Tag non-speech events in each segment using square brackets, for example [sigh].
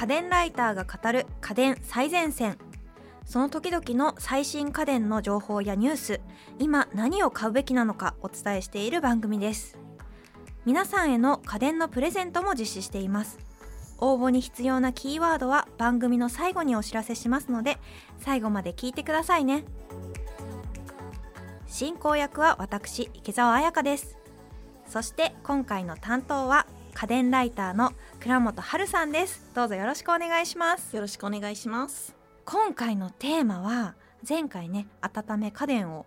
家電ライターが語る家電最前線。その時々の最新家電の情報やニュース。今何を買うべきなのかお伝えしている番組です。皆さんへの家電のプレゼントも実施しています。応募に必要なキーワードは番組の最後にお知らせしますので最後まで聞いてくださいね。進行役は私池澤彩香です。そして今回の担当は家電ライターの倉本春さんです。どうぞよろしくお願いします。よろしくお願いします。今回のテーマは前回ね温め家電を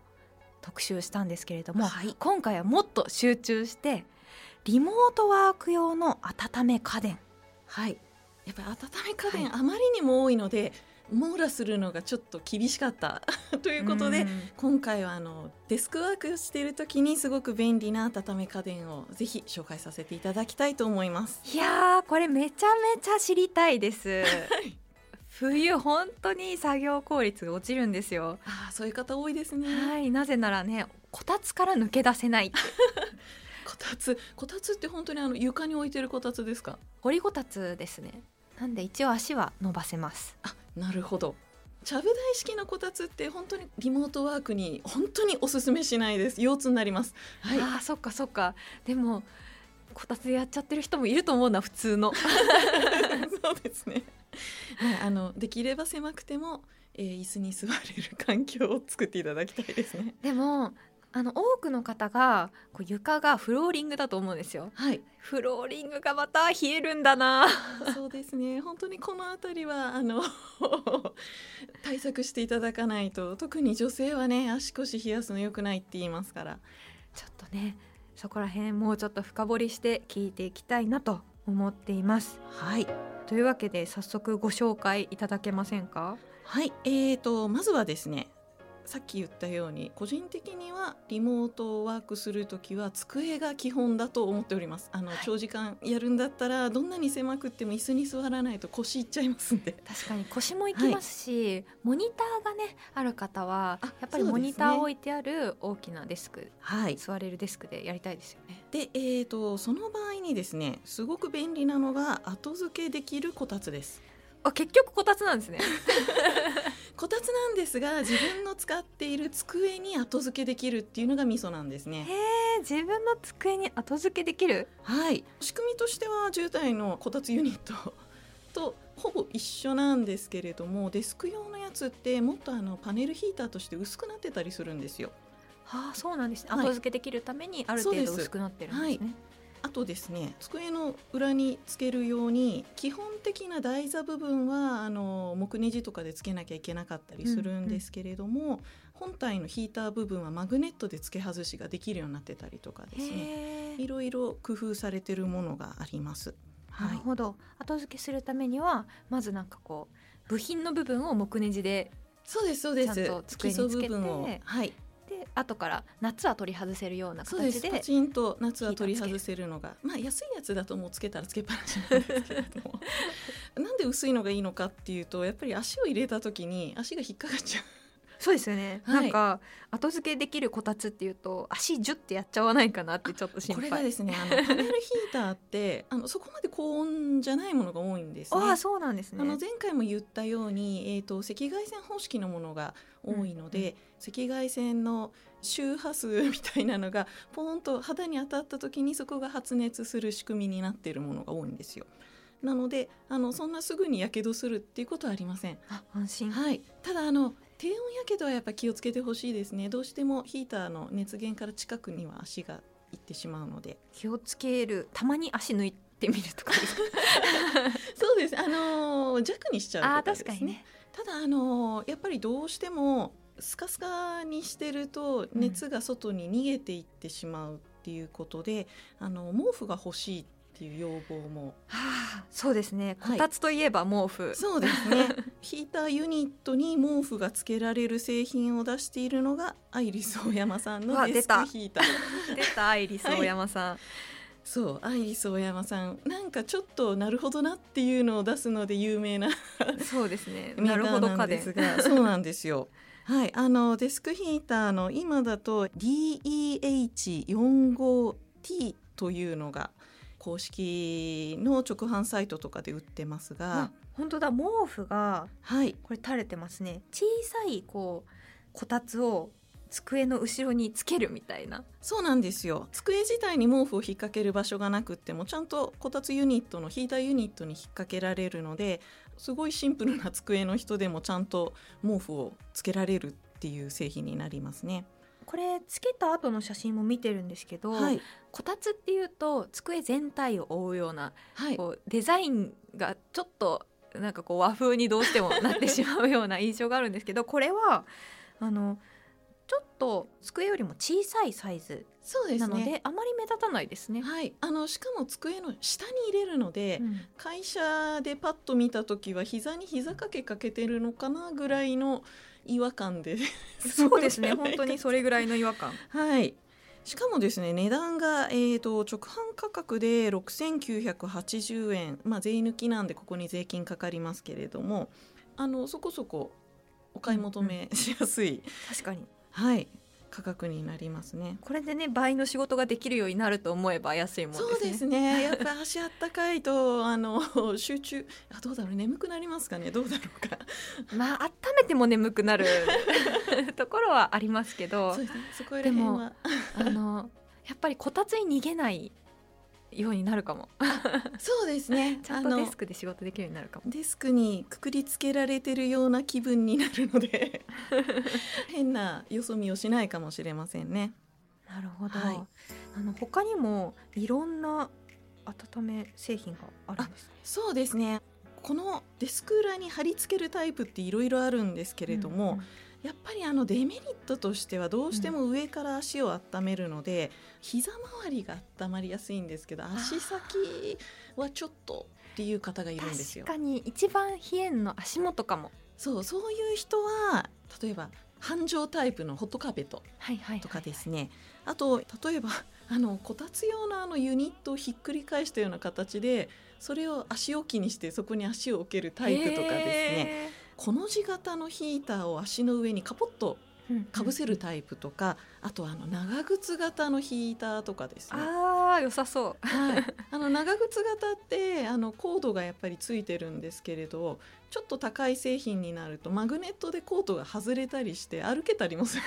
特集したんですけれども、はい。今回はもっと集中してリモートワーク用の温め家電。はい。やっぱり温め家電、はあまりにも多いので網羅するのがちょっと厳しかった。[laughs] ということでうん。今回はあのデスクワークしている時にすごく便利な温め家電をぜひ紹介させていただきたいと思います。いやーこれめちゃめちゃ知りたいです。冬本当に作業効率が落ちるんですよ。ああそういう方多いですね、はいなぜならねこたつから抜け出せない [laughs] こたつこたつって本当にあの床に置いてるこたつですか？掘りこたつですね。なんで一応足は伸ばせます。あなるほど。ちゃぶ台式のこたつって本当にリモートワークに本当におすすめしないです。腰痛になります。はい。あーそっかそっか。でもこたつでやっちゃってる人もいると思うな普通の。[laughs] そうですね。はい、あのできれば狭くても、えー、椅子に座れる環境を作っていただきたいですね。でもあの多くの方がこう床がフローリングだと思うんですよ。はい、フローリングがまた冷えるんだな。そうですね。本当にこのあたりはあの [laughs] 対策していただかないと、特に女性はね足腰冷やすの良くないって言いますから。ちょっとねそこら辺もうちょっと深掘りして聞いていきたいなと思っています。はい、というわけで早速ご紹介いただけませんか？はい、えーとまずはですね。さっき言ったように個人的にはリモートワークするときは机が基本だと思っております。あの、はい。長時間やるんだったらどんなに狭くっても椅子に座らないと腰いっちゃいますんで。確かに腰もいきますし、モニターがねある方はあやっぱりモニター置いてある大きなデスクはい。座れるデスクでやりたいですよね。で、えー、とその場合にですねすごく便利なのが後付けできるこたつです。あ結局こたつなんですね [laughs] こたつなんですが自分の使っている机に後付けできるっていうのがミソなんですね。へえ自分の机に後付けできる？はい。仕組みとしては10台のこたつユニット [laughs] とほぼ一緒なんですけれどもデスク用のやつってもっとあのパネルヒーターとして薄くなってたりするんですよ。はあそうなんですね、はい。後付けできるためにある程度薄くなってるんですねあとですね机の裏につけるように基本的な台座部分はあの木ネジとかでつけなきゃいけなかったりするんですけれども、本体のヒーター部分はマグネットで付け外しができるようになってたりとかですねいろいろ工夫されてるものがあります。はい、なるほど。後付けするためにはまずなんかこう部品の部分を木ネジでそうですそうです。基礎部分を。はい。で後から夏は取り外せるような形です。パチンと夏は取り外せるのがまあ安いやつだともうつけたらつけっぱなしなんですけれども。[laughs] なんで薄いのがいいのかっていうとやっぱり足を入れた時に足が引っかかっちゃうそうですよね、はい。なんか後付けできるこたつっていうと足ジュってやっちゃわないかなってちょっと心こ配れがですねあのパネルヒーターって [laughs] あのそこまで高温じゃないものが多いんですね。ああそうなんですね。あの前回も言ったように、えー、と赤外線方式のものが多いので、うんう赤外線の周波数みたいなのがポーンと肌に当たった時にそこが発熱する仕組みになっているものが多いんですよ。なのであのそんなすぐにやけどするっていうことはありません。あ安心。はい、ただあの低温やけどはやっぱ気をつけてほしいですね。どうしてもヒーターの熱源から近くには足がいってしまうので。気をつける。たまに足抜いてみるとか [laughs] そうです。あのー弱にしちゃうとかですね。確かにね。ただあのーやっぱりどうしてもスカスカにしてると熱が外に逃げていってしまうっていうことで、あの毛布が欲しいっていう要望も。はあそうですね。はい。こたつといえば毛布、そうですね。[laughs] ヒーターユニットに毛布がつけられる製品を出しているのがアイリスオーヤマさんうのデスクヒーター。[laughs] 出たアイリスはい大山さん、そうアイリスオーヤマさん。なんかちょっとなるほどなっていうのを出すので有名なそうですね。[laughs] メなるほど家電で。すがそうなんですよ。はい、あのデスクヒーターの今だと DEH45T というのが公式の直販サイトとかで売ってますが、本当だ。毛布がはい。これ垂れてますね。小さいこうこたつを机の後ろにつけるみたいな。そうなんですよ。机自体に毛布を引っ掛ける場所がなくってもちゃんとこたつユニットのヒーターユニットに引っ掛けられるのですごいシンプルな机の人でもちゃんと毛布をつけられるっていう製品になりますね。これつけた後の写真も見てるんですけど、はい、こたつっていうと机全体を覆うようなはい、こうデザインがちょっとなんかこう和風にどうしてもなってしまうような [laughs] 印象があるんですけどこれはあのちょっと机よりも小さいサイズなのでね。あまり目立たないですね。はい、あのしかも机の下に入れるので、うん会社でパッと見た時は膝に膝掛けかけてるのかなぐらいの違和感で。[laughs] そうですね。本当にそれぐらいの違和感。はい。しかもですね値段が、えー、と直販価格で6980円、まあ、税抜きなんでここに税金かかりますけれども。あのそこそこお買い求めしやすい、確かに。はい、価格になりますね。これでね倍の仕事ができるようになると思えば安いもんですね。そうですね。やっぱ足あったかいと [laughs] あの集中あどうだろう眠くなりますかね？どうだろうか。[laughs] まあ温めても眠くなる [laughs] ところはありますけどそうですね。そこら辺はあのやっぱりこたつに逃げないようになるかも。そうですね。[laughs] ちゃんとデスクで仕事できるようになるかも。デスクにくくりつけられてるような気分になるので [laughs] 変なよそ見をしないかもしれませんね。なるほど、はい。あの他にもいろんな温め製品があるんですね。そうですね。このデスク裏に貼り付けるタイプっていろいろあるんですけれども、やっぱりあのデメリットとしてはどうしても上から足を温めるので、膝周りが温まりやすいんですけど足先はちょっとっていう方がいるんですよ。確。かに一番冷えんの足元かも。そうそういう人は例えば半畳タイプのホットカーペットとかですね、あと例えば [laughs] あのこたつ用のあのユニットをひっくり返したような形でそれを足置きにしてそこに足を置けるタイプとかですねこの字型のヒーターを足の上にカポッとかぶせるタイプとか、あとあの長靴型のヒーターとかですね。あー良さそう。はい、[laughs] あの長靴型ってあのコードがやっぱりついてるんですけれどちょっと高い製品になるとマグネットでコードが外れたりして歩けたりもする。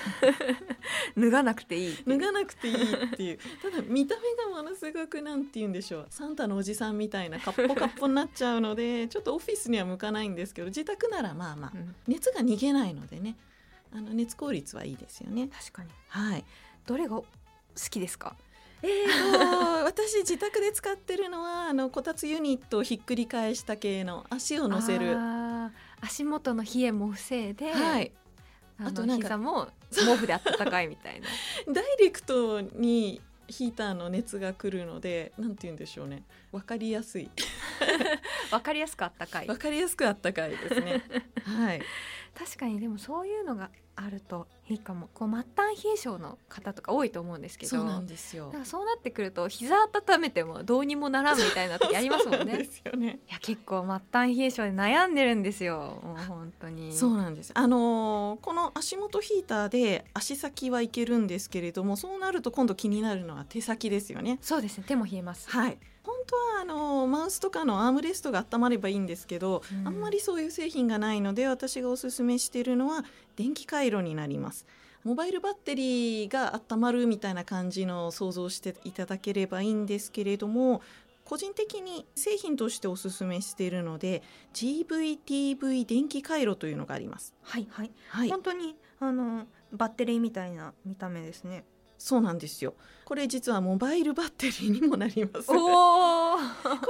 [laughs] 脱がなくていい脱がなくていいっていう。ただ見た目がものすごくなんて言うんでしょう。サンタのおじさんみたいなカッポカッポになっちゃうのでちょっとオフィスには向かないんですけど自宅ならまあまあうん。熱が逃げないのでねあの熱効率はいいですよね。確かに。はい。どれが好きですか？えーと私自宅で使ってるのはあのこたつユニットをひっくり返した系の足を乗せる。足元の冷えも防いで、はい。あとなんか膝も毛布で温かいみたいな。[laughs] ダイレクトにヒーターの熱が来るのでなんて言うんでしょうね。わかりやすい。[laughs] わかりやすくあったかい。わかりやすくあったかいですね。はい。[laughs] 確かにでもそういうのがあるといいかも。こう末端冷え性の方とか多いと思うんですけど。そうなんですよ。なんかそうなってくると膝温めてもどうにもならんみたいな時ありますもんそうでねすよね。いや結構末端冷え性で悩んでるんですよ。もう本当に。そうなんです。あのーこの足元ヒーターで足先はいけるんですけれどもそうなると今度気になるのは手先ですよね。そうですね。手も冷えます。はい。本当はあのマウスとかのアームレストが温まればいいんですけど、うん。あんまりそういう製品がないので私がおすすめしているのは電気回路になります。モバイルバッテリーが温まるみたいな感じの想像していただければいいんですけれども個人的に製品としておすすめしているので GVTV 電気回路というのがあります。はいはい、はい。本当にあのバッテリーみたいな見た目ですねそうなんですよ。これ実はモバイルバッテリーにもなります。おおこ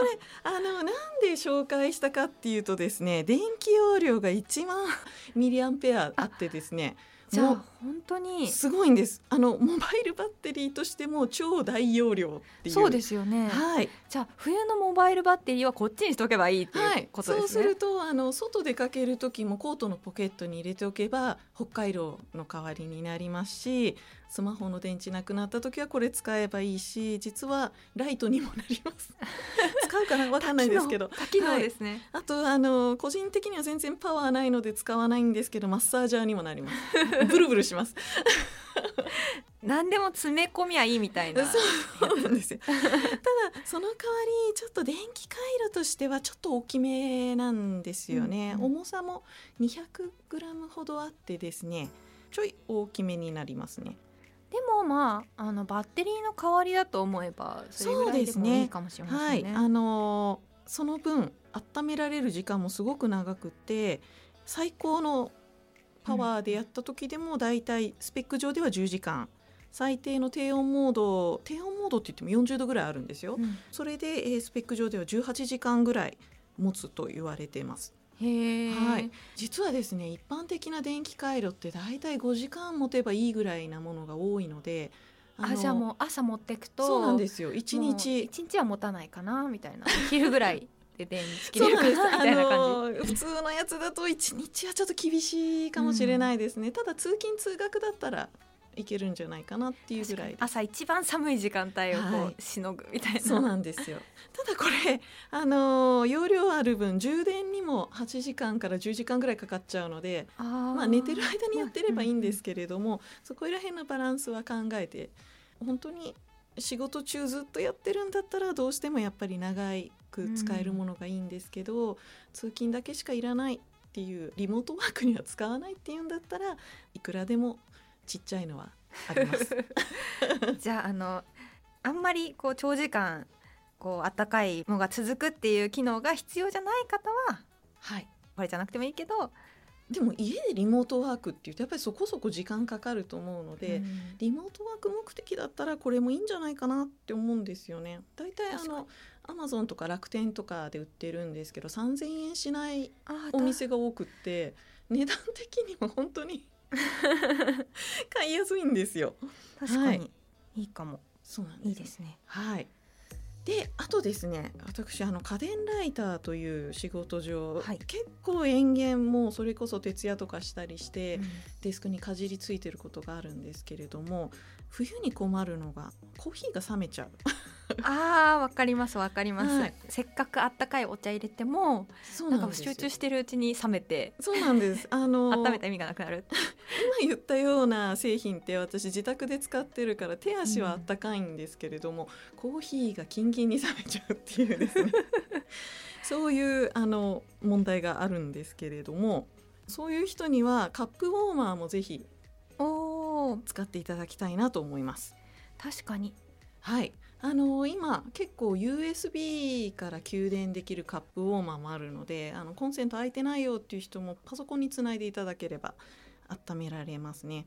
れあのなんで紹介したかっていうとですね電気容量が1万ミリアンペアあってですねじゃあも本当うに。すごいんです。あのモバイルバッテリーとしても超大容量っていう。そうですすよね、はい、じゃあ冬のモバイルバッテリーはこっちにしとけばいいってはい。いうことですね、そうするとあの外出かける時もコートのポケットに入れておけば北海道の代わりになりますしスマホの電池なくなった時はこれ使えばいいし実はライトにもなります。[laughs] 使うかなわかんないですけど。多機能ですね、あとあの個人的には全然パワーないので使わないんですけどマッサージャーにもなります。ブルブルします。[laughs] 何でも詰め込みゃいいみたいな。[laughs] そうなんですよ。ただその代わりちょっと電気回路としてはちょっと大きめなんですよね、うんうん。重さも 200g ほどあってですねちょい大きめになりますねでもまああのバッテリーの代わりだと思えばそれぐらいでそうですね。もいいかもしれませんね。はい。あのーその分温められる時間もすごく長くて最高のパワーでやった時でもだいたいスペック上では10時間。最低の低温モード低温モードって言っても40度ぐらいあるんですよ、うん。それで、えースペック上では18時間ぐらい持つと言われていますはい。実はですね一般的な電気回路ってだいたい5時間持てばいいぐらいなものが多いのであのじゃあもう朝持ってくとそうなんですよ。1もう日一日は持たないかなみたいな。お昼ぐらいで電池切れる [laughs] かな [laughs] みたいな感じ。あのー普通のやつだと1日はちょっと厳しいかもしれないですね、ただ通勤通学だったらいけるんじゃないかなっていうぐらい。朝一番寒い時間帯をこう、はい。しのぐみたいな。そうなんですよ。[laughs] ただこれあのー容量ある分充電にも8時間から10時間ぐらいかかっちゃうのでまあ寝てる間にやってればいいんですけれども、そこら辺のバランスは考えて本当に仕事中ずっとやってるんだったらどうしてもやっぱり長く使えるものがいいんですけど、通勤だけしかいらないっていうリモートワークには使わないっていうんだったらいくらでもちっちゃいのはあります。[laughs] じゃああのあんまりこう長時間こう暖かいのが続くっていう機能が必要じゃない方ははいこれじゃなくてもいいけど、でも家でリモートワークっていうとやっぱりそこそこ時間かかると思うので、うんリモートワーク目的だったらこれもいいんじゃないかなって思うんですよね。だいたいあのアマゾンとか楽天とかで売ってるんですけど3,000円しないお店が多くって値段的にも本当に [laughs] 買いやすいんですよ。確かに、はいい、いかもそうなんですいいですね。はい。であとですね私あの家電ライターという仕事上、はい結構電源もそれこそ徹夜とかしたりして、うんデスクにかじりついてることがあるんですけれども冬に困るのがコーヒーが冷めちゃう。あーわかりますわかります、はい。せっかくあったかいお茶入れてもそうなんか集中してるうちに冷めてそうなんです。あの温めた意味がなくなる。今言ったような製品って私自宅で使ってるから手足はあったかいんですけれども、コーヒーがキンキンに冷めちゃうっていうですね。[laughs] そういうあの問題があるんですけれどもそういう人にはカップウォーマーもぜひおー使っていただきたいなと思います。確かにはい、あの今結構 USB から給電できるカップウォーマーもあるのであのコンセント空いてないよっていう人もパソコンにつないでいただければ温められますね。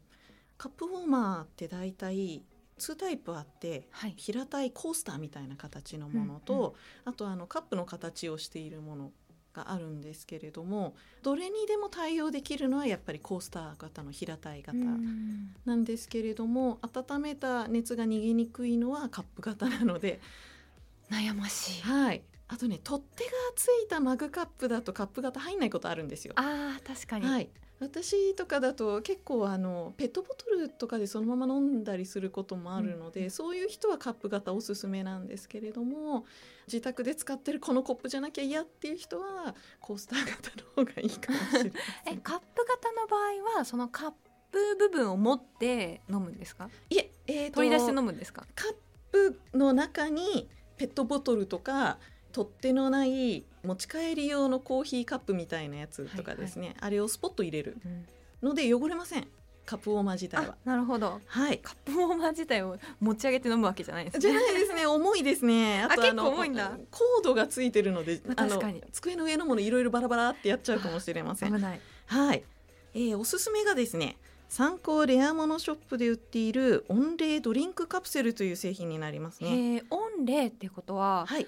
カップウォーマーってだいたい2タイプあってはい平たいコースターみたいな形のものと、あとあのカップの形をしているものがあるんですけれどもどれにでも対応できるのはやっぱりコースター型の平たい型。うんなんですけれども温めた熱が逃げにくいのはカップ型なので、悩ましいはい、あとね取っ手がついたマグカップだとカップ型入んないことあるんですよ。あー確かに、はい、私とかだと結構あのペットボトルとかでそのまま飲んだりすることもあるので、うんそういう人はカップ型おすすめなんですけれども自宅で使ってるこのコップじゃなきゃ嫌っていう人はコースター型の方がいいかもしれない [laughs] えカップ型の場合はそのカップ部分を持って飲むんですか？いえ、えーと取り出して飲むんですか？カップの中にペットボトルとか取っ手のない持ち帰り用のコーヒーカップみたいなやつとかですね、あれをスポッと入れる。ので汚れません。カップウォーマー自体あは。なるほど。はい。カップウォーマー自体を持ち上げて飲むわけじゃないですじゃねないですね。重いですね。[laughs] とあ結構重いんだ。コードがついてるのでまああの確かに。机の上のものいろいろバラバラってやっちゃうかもしれません。危ない。はい、えーおすすめがですね参考レアモノショップで売っている温冷ドリンクカプセルという製品になりますね。温冷ってことははい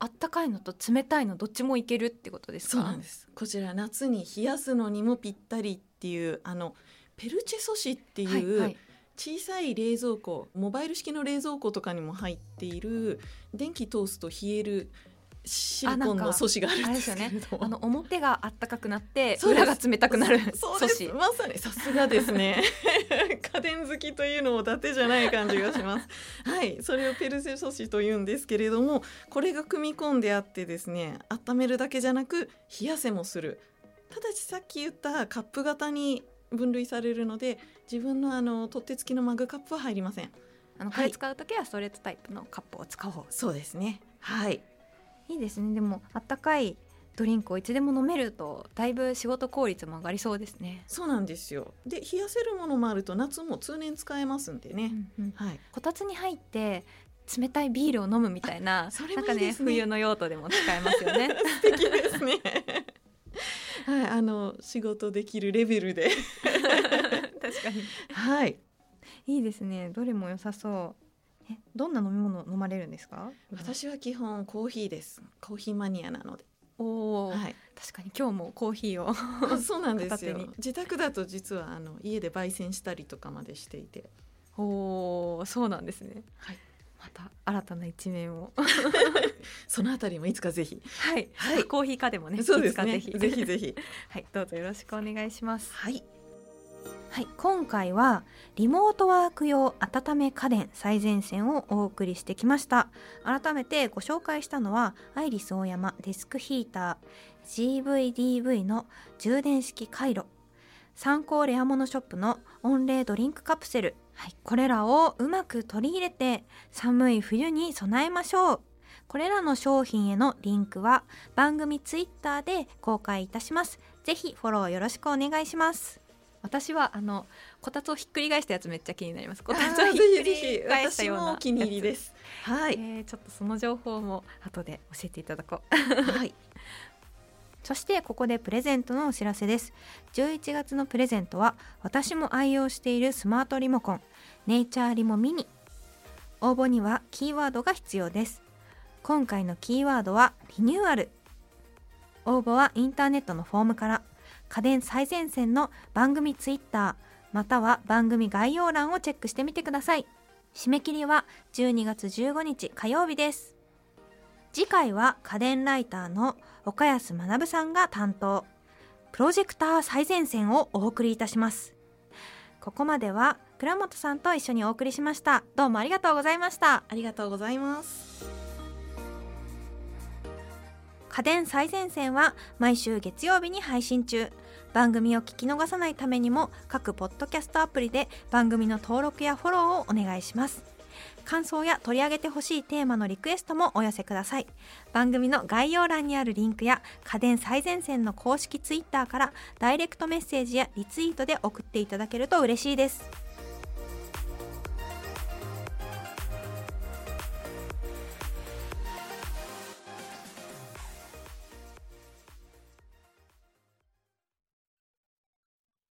あったかいのと冷たいのどっちもいけるってことですか？そうなんです。こちら夏に冷やすのにもぴったりっていうあのペルチェ素子っていう、はいはい。小さい冷蔵庫モバイル式の冷蔵庫とかにも入っている電気通すと冷えるシリコンの素子があるんですけれども。あの表があったかくなって裏が冷たくなる素子まさにさすがですね。[laughs] 家電好きというのも伊達じゃない感じがします。はい。それをペルセ素子というんですけれどもこれが組み込んであってですね温めるだけじゃなく冷やせもする。ただしさっき言ったカップ型に分類されるので自分のあの取っ手付きのマグカップは入りません。あのこれ使う時はストレートタイプのカップを使おう、そうですね。はいいいですね。でもあったかいドリンクをいつでも飲めるとだいぶ仕事効率も上がりそうですね、そうなんですよ。で冷やせるものもあると夏も通年使えますんでね、うん。うんはいこたつに入って冷たいビールを飲むみたいなそれなんかねもいいですね冬の用途でも使えますよね。[laughs] 素敵ですね。[laughs] はいあの仕事できるレベルで。[laughs] 確かに。はい。いいですね。どれも良さそうえどんな飲み物飲まれるんですか？私は基本コーヒーです。コーヒーマニアなので、おお、はい、確かに今日もコーヒーをあ [laughs] そうなんですよ。自宅だと実はあの家で焙煎したりとかまでしていて。おおそうなんですね。はい。また新たな一面を。[laughs] そのあたりもいつかぜひ。はい、はい。コーヒーかでもねそうですね。ぜひぜひ。[laughs] はい。どうぞよろしくお願いします。はいはい、今回はリモートワーク用温め家電最前線をお送りしてきました。改めてご紹介したのはアイリスオーヤマデスクヒーター GVDV の充電式回路参考レアモノショップの温冷ドリンクカプセル、はい、これらをうまく取り入れて寒い冬に備えましょう。これらの商品へのリンクは番組ツイッターで公開いたします。ぜひフォローよろしくお願いします。私はあのこたつをひっくり返したやつめっちゃ気になります。こたつをひっくり返した私ようなもお気に入りです。すはい、えーちょっとその情報も後で教えていただこう。はい。[laughs] そしてここでプレゼントのお知らせです。11月のプレゼントは私も愛用しているスマートリモコンネイチャーリモミニ。応募にはキーワードが必要です。今回のキーワードはリニューアル。応募はインターネットのフォームから家電最前線の番組ツイッターまたは番組概要欄をチェックしてみてください。締め切りは12月15日火曜日です。次回は家電ライターの岡安学さんが担当。プロジェクター最前線をお送りいたします。ここまでは倉本さんと一緒にお送りしました。どうもありがとうございました。ありがとうございます。家電最前線は毎週月曜日に配信中。番組を聞き逃さないためにも各ポッドキャストアプリで番組の登録やフォローをお願いします。感想や取り上げてほしいテーマのリクエストもお寄せください。番組の概要欄にあるリンクや家電最前線の公式ツイッターからダイレクトメッセージやリツイートで送っていただけると嬉しいです。